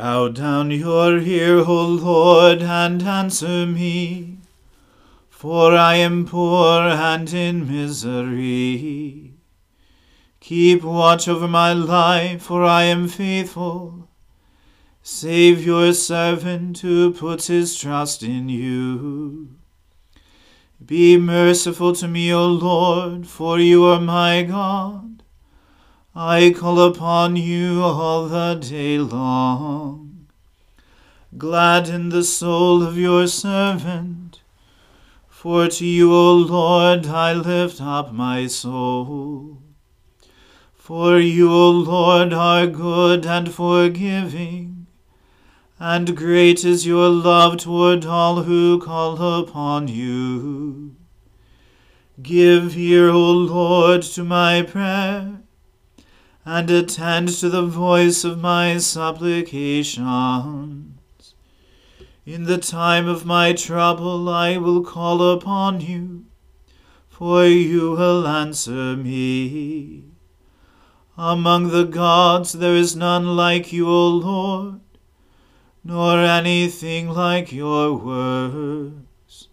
Bow down your ear, O Lord, and answer me, for I am poor and in misery. Keep watch over my life, for I am faithful. Save your servant who puts his trust in you. Be merciful to me, O Lord, for you are my God. I call upon you all the day long. Gladden the soul of your servant, for to you, O Lord, I lift up my soul. For you, O Lord, are good and forgiving, and great is your love toward all who call upon you. Give ear, O Lord, to my prayer and attend to the voice of my supplications. In the time of my trouble I will call upon you, for you will answer me. Among the gods there is none like you, O Lord, nor anything like your works.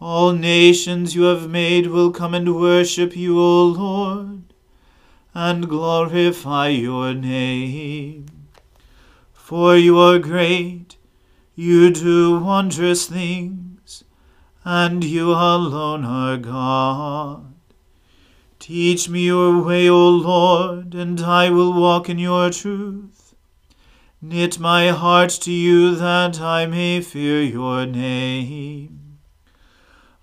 All nations you have made will come and worship you, O Lord and glorify your name. For you are great, you do wondrous things, and you alone are God. Teach me your way, O Lord, and I will walk in your truth. Knit my heart to you that I may fear your name.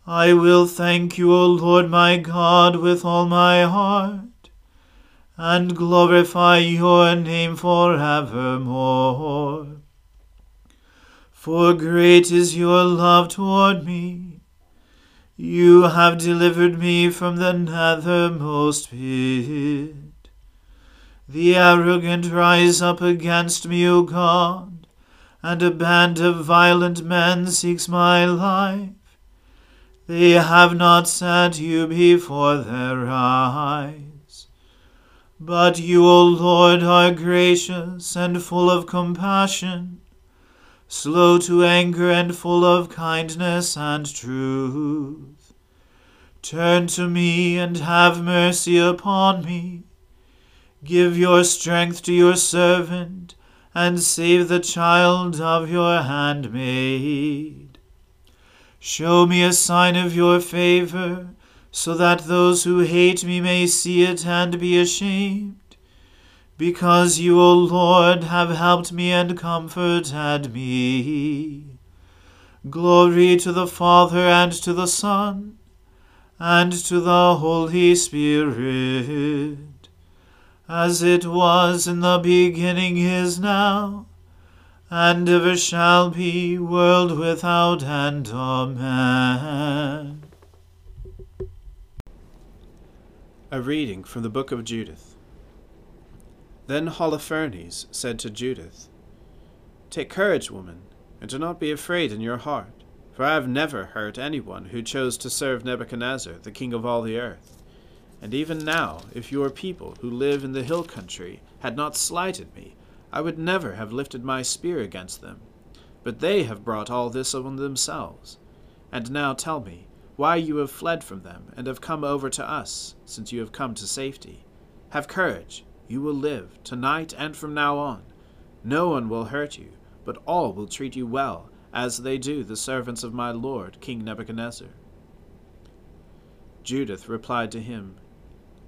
I will thank you, O Lord my God, with all my heart, and glorify your name for evermore. For great is your love toward me. You have delivered me from the nethermost pit. The arrogant rise up against me, O God, and a band of violent men seeks my life. They have not set you before their eyes. But you, O Lord, are gracious and full of compassion, slow to anger and full of kindness and truth. Turn to me and have mercy upon me. Give your strength to your servant, and save the child of your handmaid. Show me a sign of your favor, so that those who hate me may see it and be ashamed. Because you, O Lord, have helped me and comforted me. Glory to the Father and to the Son and to the Holy Spirit, as it was in the beginning is now and ever shall be, world without end. Amen. A reading from the book of Judith. Then Holofernes said to Judith, Take courage, woman, and do not be afraid in your heart, for I have never hurt anyone who chose to serve Nebuchadnezzar, the king of all the earth. And even now, if your people who live in the hill country had not slighted me, I would never have lifted my spear against them. But they have brought all this on themselves. And now tell me, why you have fled from them, and have come over to us, since you have come to safety. Have courage, you will live, tonight and from now on. No one will hurt you, but all will treat you well, as they do the servants of my lord, King Nebuchadnezzar. Judith replied to him,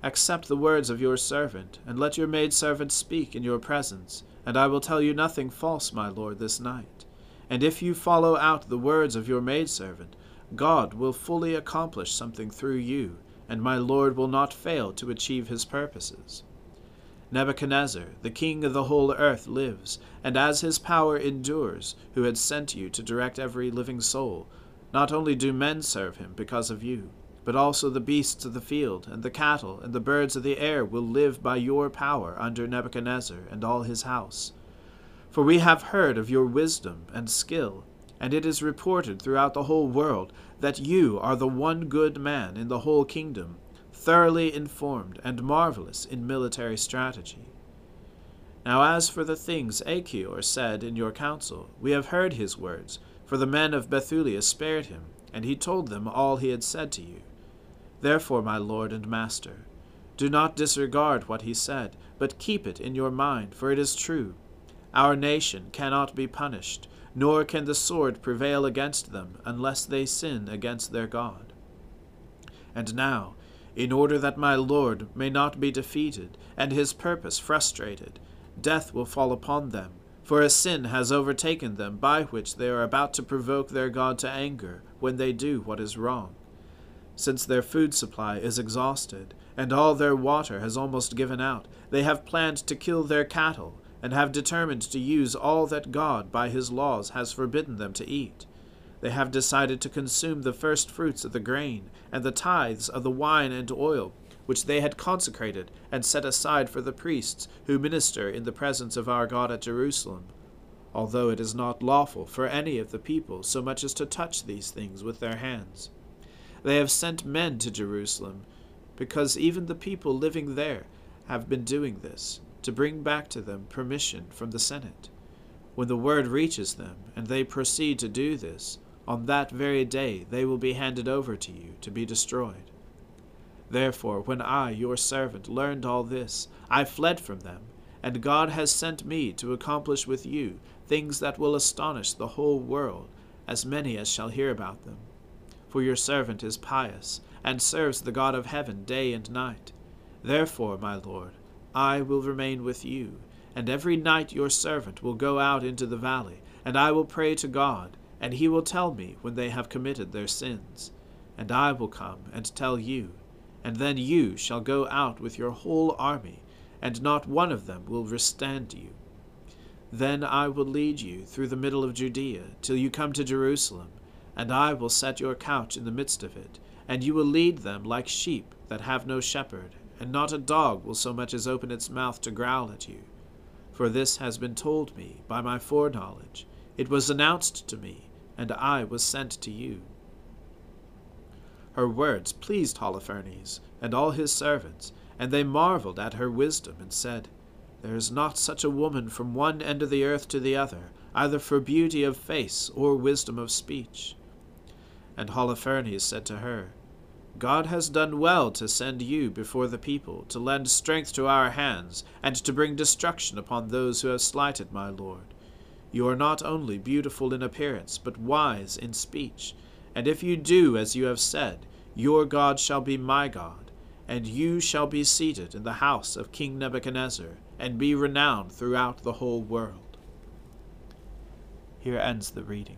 Accept the words of your servant, and let your maidservant speak in your presence and I will tell you nothing false, my lord, this night. And if you follow out the words of your maidservant, God will fully accomplish something through you, and my lord will not fail to achieve his purposes. Nebuchadnezzar, the king of the whole earth, lives, and as his power endures, who had sent you to direct every living soul, not only do men serve him because of you, but also the beasts of the field, and the cattle, and the birds of the air will live by your power under Nebuchadnezzar and all his house. For we have heard of your wisdom and skill, and it is reported throughout the whole world that you are the one good man in the whole kingdom, thoroughly informed and marvelous in military strategy. Now as for the things Achior said in your council, we have heard his words, for the men of Bethulia spared him, and he told them all he had said to you. Therefore, my lord and master, do not disregard what he said, but keep it in your mind, for it is true. Our nation cannot be punished, nor can the sword prevail against them, unless they sin against their God. And now, in order that my lord may not be defeated, and his purpose frustrated, death will fall upon them, for a sin has overtaken them by which they are about to provoke their God to anger when they do what is wrong since their food supply is exhausted, and all their water has almost given out, they have planned to kill their cattle, and have determined to use all that God by his laws has forbidden them to eat. They have decided to consume the first fruits of the grain, and the tithes of the wine and oil, which they had consecrated and set aside for the priests who minister in the presence of our God at Jerusalem, although it is not lawful for any of the people so much as to touch these things with their hands. They have sent men to Jerusalem, because even the people living there have been doing this, to bring back to them permission from the Senate. When the word reaches them, and they proceed to do this, on that very day they will be handed over to you to be destroyed. Therefore, when I, your servant, learned all this, I fled from them, and God has sent me to accomplish with you things that will astonish the whole world, as many as shall hear about them for your servant is pious, and serves the God of heaven day and night. Therefore, my Lord, I will remain with you, and every night your servant will go out into the valley, and I will pray to God, and he will tell me when they have committed their sins. and I will come and tell you, and then you shall go out with your whole army, and not one of them will withstand you. Then I will lead you through the middle of Judea till you come to Jerusalem, and I will set your couch in the midst of it, and you will lead them like sheep that have no shepherd, and not a dog will so much as open its mouth to growl at you. For this has been told me by my foreknowledge, it was announced to me, and I was sent to you. Her words pleased Holofernes and all his servants, and they marveled at her wisdom, and said, There is not such a woman from one end of the earth to the other, either for beauty of face or wisdom of speech. And Holofernes said to her, God has done well to send you before the people, to lend strength to our hands, and to bring destruction upon those who have slighted my lord. You are not only beautiful in appearance, but wise in speech. And if you do as you have said, your God shall be my God, and you shall be seated in the house of King Nebuchadnezzar, and be renowned throughout the whole world. Here ends the reading.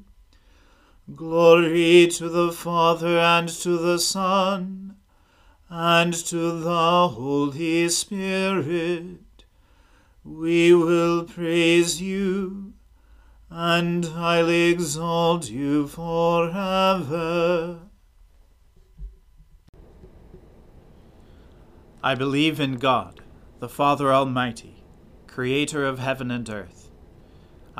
Glory to the Father and to the Son and to the Holy Spirit. We will praise you and highly exalt you forever. I believe in God, the Father Almighty, creator of heaven and earth.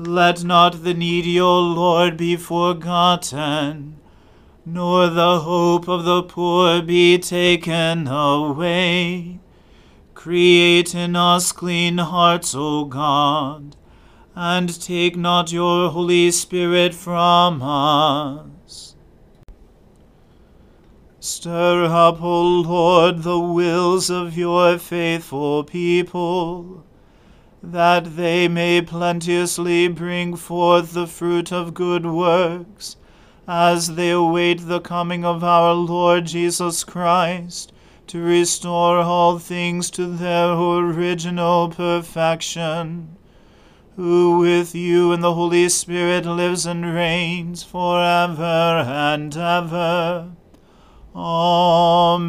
Let not the needy, O Lord, be forgotten, nor the hope of the poor be taken away. Create in us clean hearts, O God, and take not your Holy Spirit from us. Stir up, O Lord, the wills of your faithful people that they may plenteously bring forth the fruit of good works, as they await the coming of our Lord Jesus Christ, to restore all things to their original perfection, who with you and the Holy Spirit lives and reigns for ever and ever. Amen.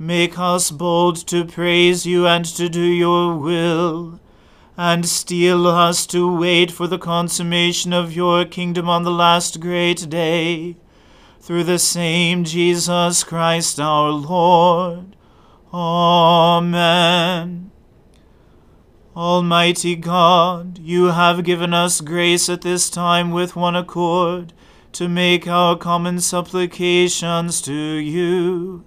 Make us bold to praise you and to do your will, and steel us to wait for the consummation of your kingdom on the last great day, through the same Jesus Christ our Lord. Amen. Almighty God, you have given us grace at this time with one accord to make our common supplications to you.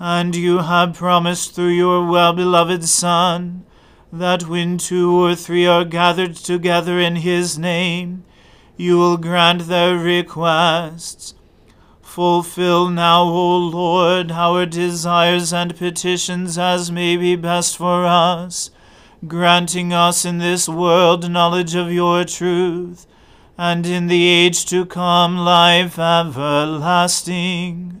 And you have promised through your well beloved Son that when two or three are gathered together in his name, you will grant their requests. Fulfill now, O Lord, our desires and petitions as may be best for us, granting us in this world knowledge of your truth, and in the age to come life everlasting.